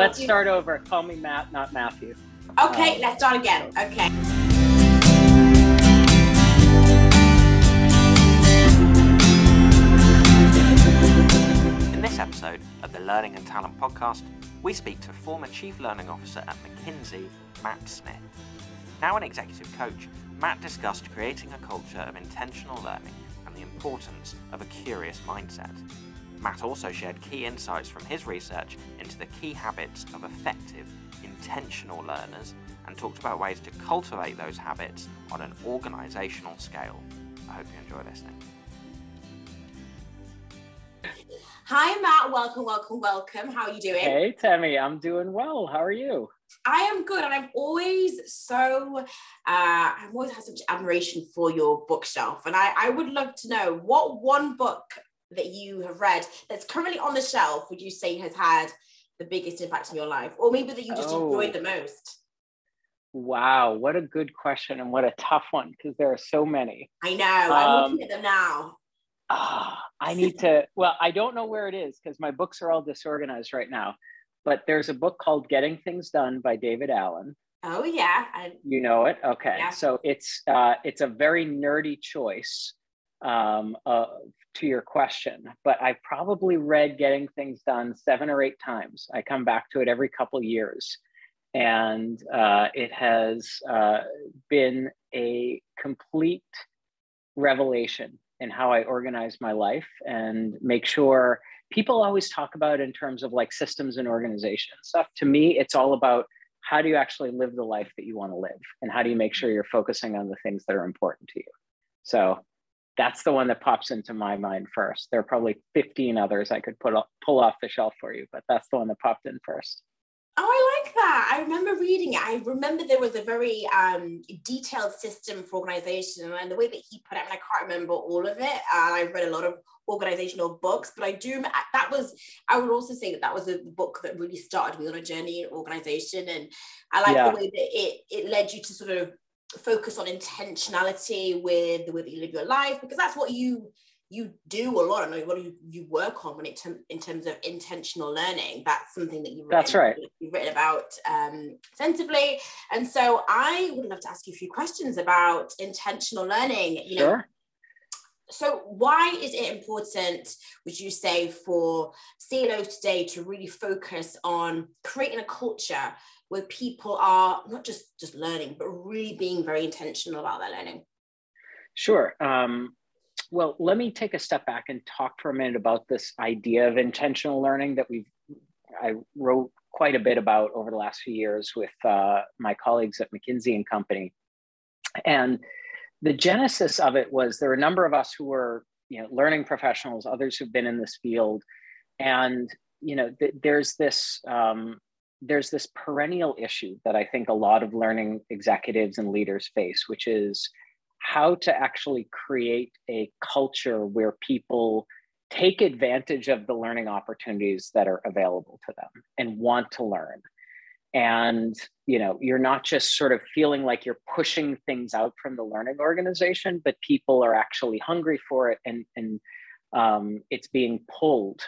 let's start over. Call me Matt, not Matthew. Okay, um, let's start again. Okay. In this episode of the Learning and Talent podcast, we speak to former Chief Learning Officer at McKinsey, Matt Smith. Now an executive coach, Matt discussed creating a culture of intentional learning and the importance of a curious mindset. Matt also shared key insights from his research into the key habits of effective, intentional learners and talked about ways to cultivate those habits on an organizational scale. I hope you enjoy listening. Hi, Matt. Welcome, welcome, welcome. How are you doing? Hey, Temi. I'm doing well. How are you? I am good, and I'm always so. Uh, I've always had such admiration for your bookshelf, and I, I would love to know what one book that you have read that's currently on the shelf would you say has had the biggest impact in your life, or maybe that you just oh. enjoyed the most. Wow, what a good question and what a tough one because there are so many. I know. I'm um, looking at them now. Uh, I need to. Well, I don't know where it is because my books are all disorganized right now but there's a book called Getting Things Done by David Allen. Oh yeah, I, you know it. Okay, yeah. so it's uh, it's a very nerdy choice um, uh, to your question, but I probably read Getting Things Done seven or eight times. I come back to it every couple years, and uh, it has uh, been a complete revelation in how I organize my life and make sure people always talk about in terms of like systems and organization stuff. To me, it's all about how do you actually live the life that you want to live and how do you make sure you're focusing on the things that are important to you. So that's the one that pops into my mind first. There are probably 15 others I could put pull off the shelf for you, but that's the one that popped in first. Oh, I like that. I remember reading it. I remember there was a very um, detailed system for organization, and the way that he put it, I, mean, I can't remember all of it. Uh, I've read a lot of organizational books, but I do. That was. I would also say that that was a book that really started me on a journey in organization, and I like yeah. the way that it it led you to sort of focus on intentionality with the way that you live your life, because that's what you you do a lot. I know what you, you work on when it in terms of intentional learning. That's something that you've written, that's right. You've written about um, extensively, and so I would love to ask you a few questions about intentional learning. You know, sure. So, why is it important, would you say, for CLOs today to really focus on creating a culture where people are not just just learning, but really being very intentional about their learning? Sure. Um, well, let me take a step back and talk for a minute about this idea of intentional learning that we've I wrote quite a bit about over the last few years with uh, my colleagues at McKinsey and Company. And the genesis of it was there were a number of us who were you know learning professionals, others who've been in this field, and you know th- there's this um, there's this perennial issue that I think a lot of learning executives and leaders face, which is how to actually create a culture where people take advantage of the learning opportunities that are available to them and want to learn and you know you're not just sort of feeling like you're pushing things out from the learning organization but people are actually hungry for it and and um, it's being pulled.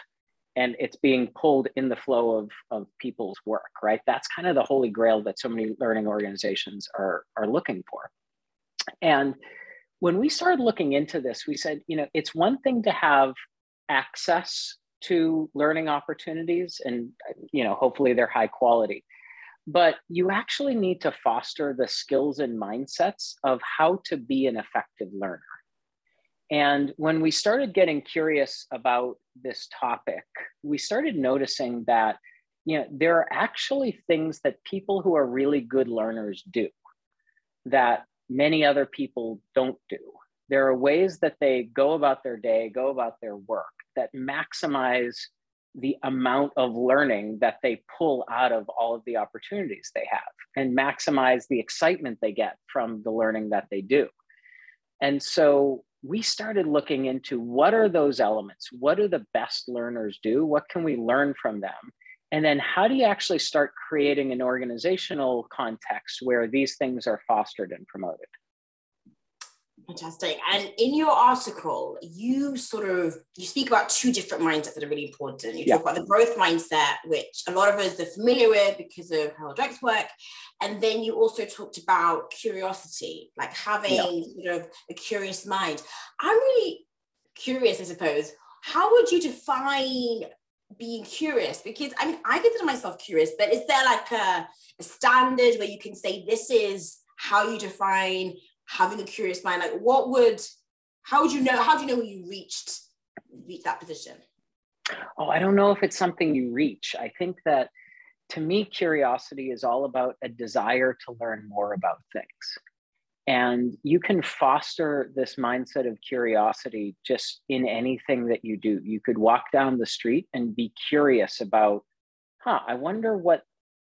And it's being pulled in the flow of, of people's work right? That's kind of the holy grail that so many learning organizations are are looking for. And when we started looking into this, we said, you know, it's one thing to have access to learning opportunities and, you know, hopefully they're high quality. But you actually need to foster the skills and mindsets of how to be an effective learner. And when we started getting curious about this topic, we started noticing that you know there are actually things that people who are really good learners do that many other people don't do. There are ways that they go about their day, go about their work that maximize the amount of learning that they pull out of all of the opportunities they have and maximize the excitement they get from the learning that they do. And so we started looking into what are those elements? What do the best learners do? What can we learn from them? And then how do you actually start creating an organizational context where these things are fostered and promoted? Fantastic. And in your article, you sort of you speak about two different mindsets that are really important. You yeah. talk about the growth mindset, which a lot of us are familiar with because of how Dweck's work. And then you also talked about curiosity, like having yeah. sort of a curious mind. I'm really curious, I suppose. How would you define being curious? Because I mean, I consider myself curious, but is there like a, a standard where you can say this is how you define having a curious mind like what would how would you know how do you know when you reached reach that position? Oh i don't know if it's something you reach. I think that to me curiosity is all about a desire to learn more about things. And you can foster this mindset of curiosity just in anything that you do. You could walk down the street and be curious about huh i wonder what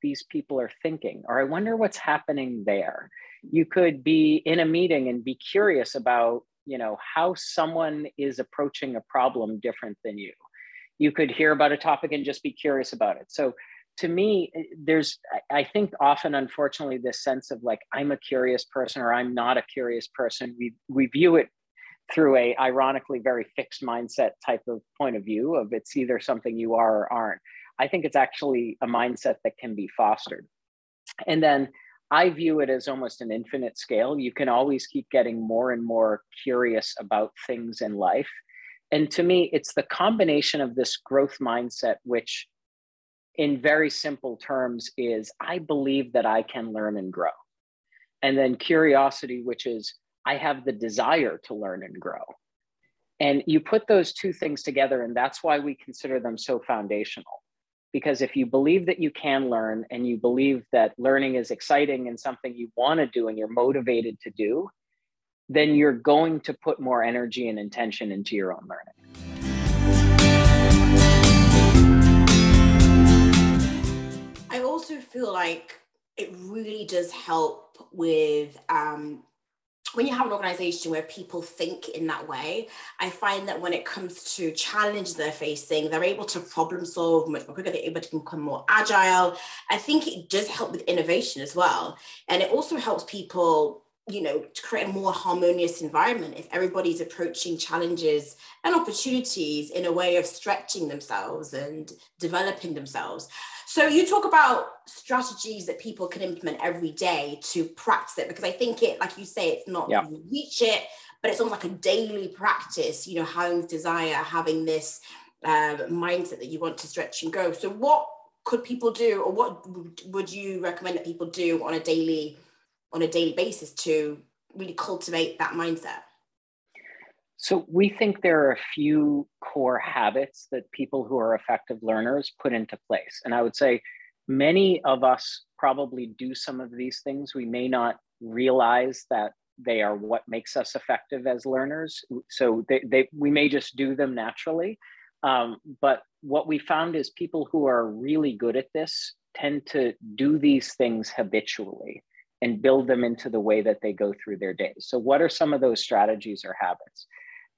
these people are thinking or i wonder what's happening there. You could be in a meeting and be curious about you know how someone is approaching a problem different than you. You could hear about a topic and just be curious about it. So to me there's i think often unfortunately this sense of like i'm a curious person or i'm not a curious person. We we view it through a ironically very fixed mindset type of point of view of it's either something you are or aren't i think it's actually a mindset that can be fostered and then I view it as almost an infinite scale. You can always keep getting more and more curious about things in life. And to me, it's the combination of this growth mindset, which in very simple terms is I believe that I can learn and grow. And then curiosity, which is I have the desire to learn and grow. And you put those two things together, and that's why we consider them so foundational because if you believe that you can learn and you believe that learning is exciting and something you want to do and you're motivated to do, then you're going to put more energy and intention into your own learning. I also feel like it really does help with um, when you have an organization where people think in that way, I find that when it comes to challenges they're facing, they're able to problem solve much more quicker, they're able to become more agile. I think it does help with innovation as well. And it also helps people you know to create a more harmonious environment if everybody's approaching challenges and opportunities in a way of stretching themselves and developing themselves so you talk about strategies that people can implement every day to practice it because I think it, like you say, it's not yeah. reach it, but it's almost like a daily practice. You know, having desire, having this um, mindset that you want to stretch and go. So what could people do, or what would you recommend that people do on a daily on a daily basis to really cultivate that mindset? So we think there are a few core habits that people who are effective learners put into place. And I would say many of us probably do some of these things. We may not realize that they are what makes us effective as learners. So they, they we may just do them naturally. Um, but what we found is people who are really good at this tend to do these things habitually and build them into the way that they go through their days. So, what are some of those strategies or habits?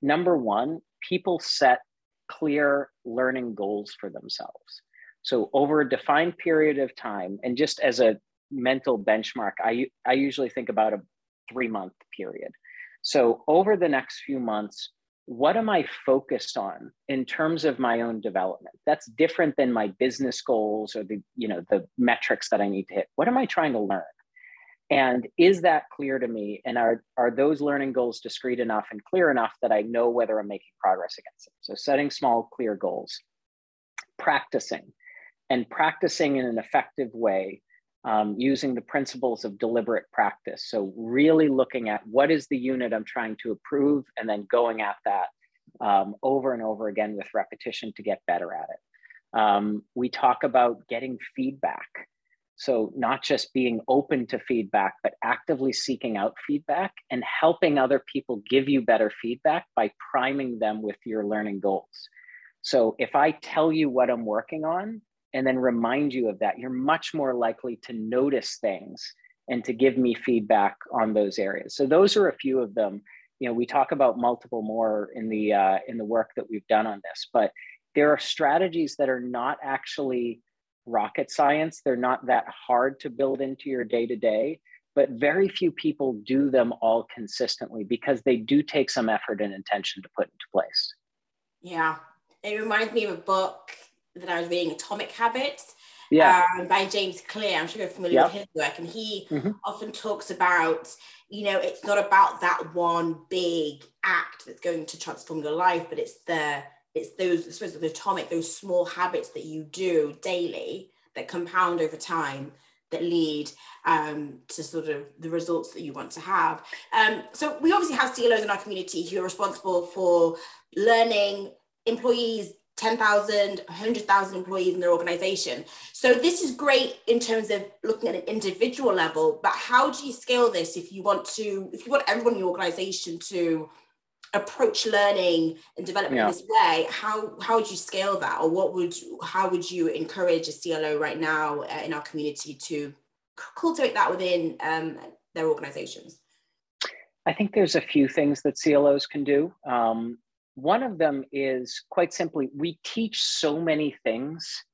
Number one, people set clear learning goals for themselves. So over a defined period of time, and just as a mental benchmark, I, I usually think about a three month period. So over the next few months, what am I focused on in terms of my own development? That's different than my business goals or the, you know, the metrics that I need to hit. What am I trying to learn? And is that clear to me? And are, are those learning goals discrete enough and clear enough that I know whether I'm making progress against them? So setting small, clear goals, practicing, and practicing in an effective way um, using the principles of deliberate practice. So really looking at what is the unit I'm trying to improve and then going at that um, over and over again with repetition to get better at it. Um, we talk about getting feedback. So, not just being open to feedback, but actively seeking out feedback and helping other people give you better feedback by priming them with your learning goals. So, if I tell you what I'm working on and then remind you of that, you're much more likely to notice things and to give me feedback on those areas. So, those are a few of them. You know, we talk about multiple more in the uh, in the work that we've done on this, but there are strategies that are not actually rocket science. They're not that hard to build into your day to day. but very few people do them all consistently because they do take some effort and intention to put into place. Yeah. It reminds me of a book that I was reading, Atomic Habits. Yeah. Um, by James Clear. I'm sure you're familiar yep. with his work. And he mm-hmm. often talks about, you know, it's not about that one big act that's going to transform your life, but it's the it's those I suppose the atomic, those small habits that you do daily that compound over time that lead um, to sort of the results that you want to have. Um, so we obviously have CLOs in our community who are responsible for learning employees 10,000, 100,000 employees in their organization. So this is great in terms of looking at an individual level, but how do you scale this if you want to, if you want everyone in your organization to approach learning and development yeah. in this way, how, how would you scale that? Or what would, how would you encourage a CLO right now uh, in our community to cultivate that within um, their organizations? I think there's a few things that CLOs can do. Um, one of them is quite simply we teach so many things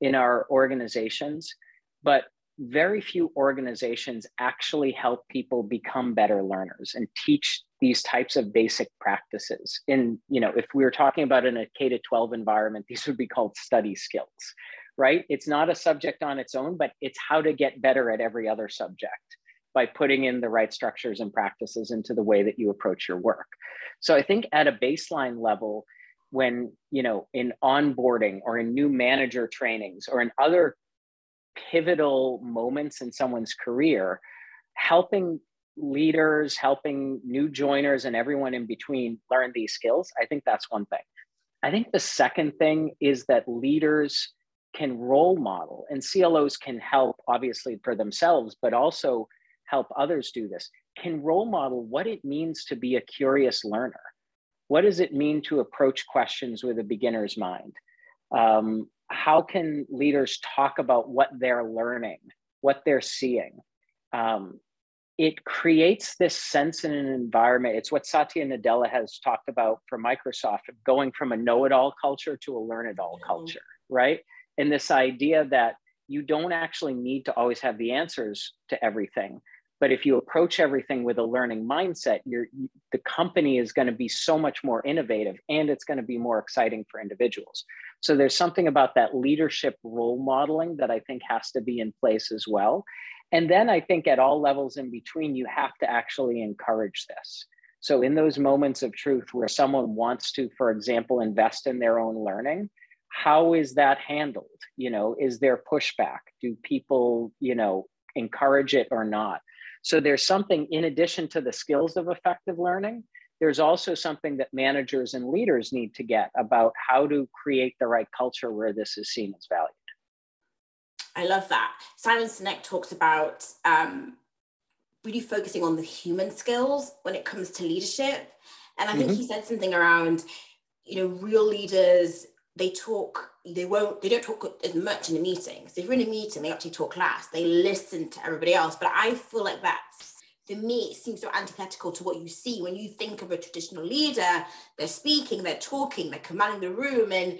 in our organizations, but very few organizations actually help people become better learners and teach these types of basic practices. In you know if we were talking about in a k to 12 environment these would be called study skills right? It's not a subject on its own but it's how to get better at every other subject by putting in the right structures and practices into the way that you approach your work. So I think at a baseline level, when, you know, in onboarding or in new manager trainings or in other pivotal moments in someone's career, helping leaders, helping new joiners and everyone in between learn these skills, I think that's one thing. I think the second thing is that leaders can role model and CLOs can help obviously for themselves, but also help others do this can role model what it means to be a curious learner. What does it mean to approach questions with a beginner's mind? Um, how can leaders talk about what they're learning, what they're seeing? Um, it creates this sense in an environment. It's what Satya Nadella has talked about for Microsoft of going from a know it all culture to a learn it all mm-hmm. culture, right? And this idea that you don't actually need to always have the answers to everything, but if you approach everything with a learning mindset, the company is going to be so much more innovative and it's going to be more exciting for individuals. So there's something about that leadership role modeling that I think has to be in place as well. And then I think at all levels in between, you have to actually encourage this. So in those moments of truth where someone wants to, for example, invest in their own learning, how is that handled? You know, is there pushback? Do people, you know, encourage it or not? So there's something in addition to the skills of effective learning, there's also something that managers and leaders need to get about how to create the right culture where this is seen as valued. I love that. Simon Sinek talks about um, really focusing on the human skills when it comes to leadership. And I think mm-hmm. he said something around, you know, real leaders they talk they won't they don't talk as much in the meetings if you're in a meeting they actually talk last they listen to everybody else but i feel like that's for me it seems so antithetical to what you see when you think of a traditional leader they're speaking they're talking they're commanding the room and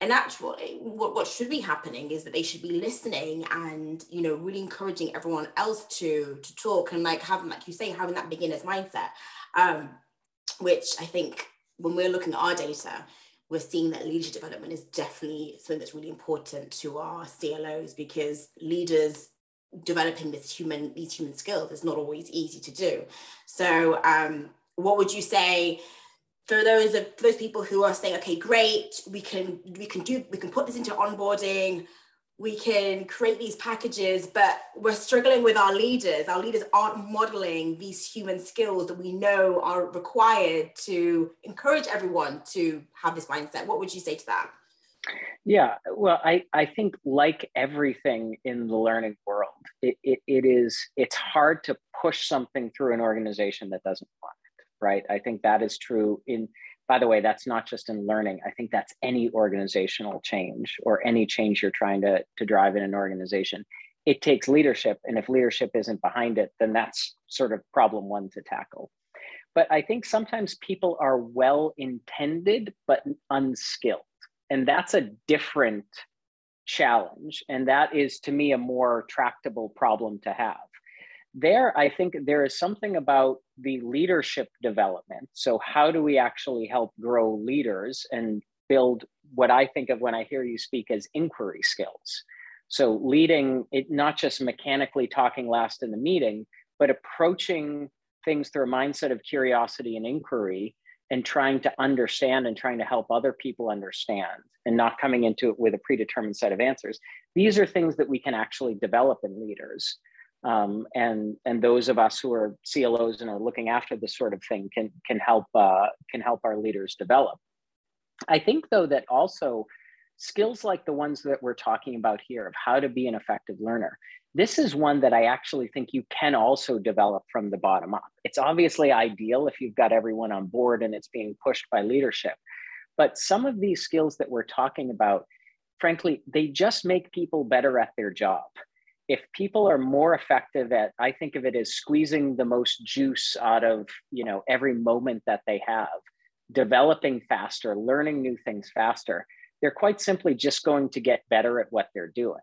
and actually what, what should be happening is that they should be listening and you know really encouraging everyone else to to talk and like having like you say having that beginner's mindset um which i think when we're looking at our data we're seeing that leadership development is definitely something that's really important to our CLOs because leaders developing this human these human skills is not always easy to do. So, um, what would you say for those of those people who are saying, okay, great, we can we can do we can put this into onboarding we can create these packages, but we're struggling with our leaders. Our leaders aren't modeling these human skills that we know are required to encourage everyone to have this mindset. What would you say to that? Yeah, well, I, I think like everything in the learning world, it, it, it is it's hard to push something through an organization that doesn't want right? I think that is true in by the way, that's not just in learning. I think that's any organizational change or any change you're trying to, to drive in an organization. It takes leadership. And if leadership isn't behind it, then that's sort of problem one to tackle. But I think sometimes people are well intended, but unskilled. And that's a different challenge. And that is, to me, a more tractable problem to have there, I think there is something about the leadership development. So, how do we actually help grow leaders and build what I think of when I hear you speak as inquiry skills? So, leading it, not just mechanically talking last in the meeting, but approaching things through a mindset of curiosity and inquiry and trying to understand and trying to help other people understand and not coming into it with a predetermined set of answers. These are things that we can actually develop in leaders. Um, and and those of us who are CLOs and are looking after this sort of thing can can help uh, can help our leaders develop. I think though that also skills like the ones that we're talking about here of how to be an effective learner this is one that I actually think you can also develop from the bottom up. It's obviously ideal if you've got everyone on board and it's being pushed by leadership. But some of these skills that we're talking about, frankly, they just make people better at their job. If people are more effective at, I think of it as squeezing the most juice out of, you know, every moment that they have, developing faster, learning new things faster, they're quite simply just going to get better at what they're doing.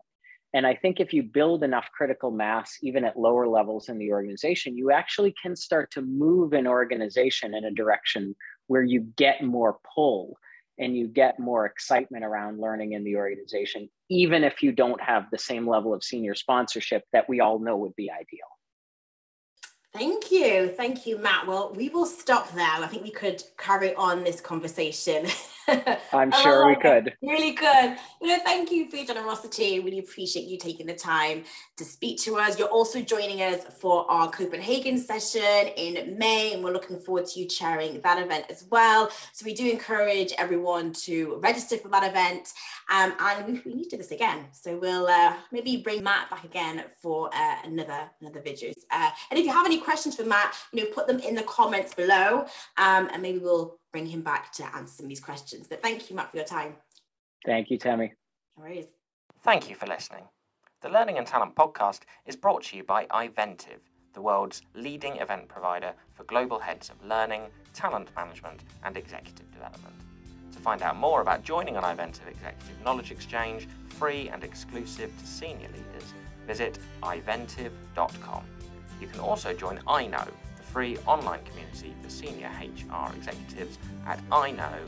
And I think if you build enough critical mass, even at lower levels in the organization, you actually can start to move an organization in a direction where you get more pull and you get more excitement around learning in the organization, even if you don't have the same level of senior sponsorship that we all know would be ideal. Thank you. Thank you, Matt. Well, we will stop there. I think we could carry on this conversation. I'm sure we could. Really good. You know, thank you for your generosity. Really appreciate you taking the time to speak to us. You're also joining us for our Copenhagen session in May, and we're looking forward to you chairing that event as well. So we do encourage everyone to register for that event. Um, and we, we need to do this again. So we'll uh, maybe bring Matt back again for uh, another another videos. Uh, and if you have any questions for Matt, you know, put them in the comments below, um, and maybe we'll bring him back to answer some of these questions. But thank you, Matt, for your time. Thank you, Temi. No worries. Thank you for listening. The Learning and Talent podcast is brought to you by iVentiv, the world's leading event provider for global heads of learning, talent management, and executive development. To find out more about joining an iVentiv Executive Knowledge Exchange, free and exclusive to senior leaders, visit iventiv.com. You can also join iKnow, the free online community for senior HR executives at iknow.mn.co.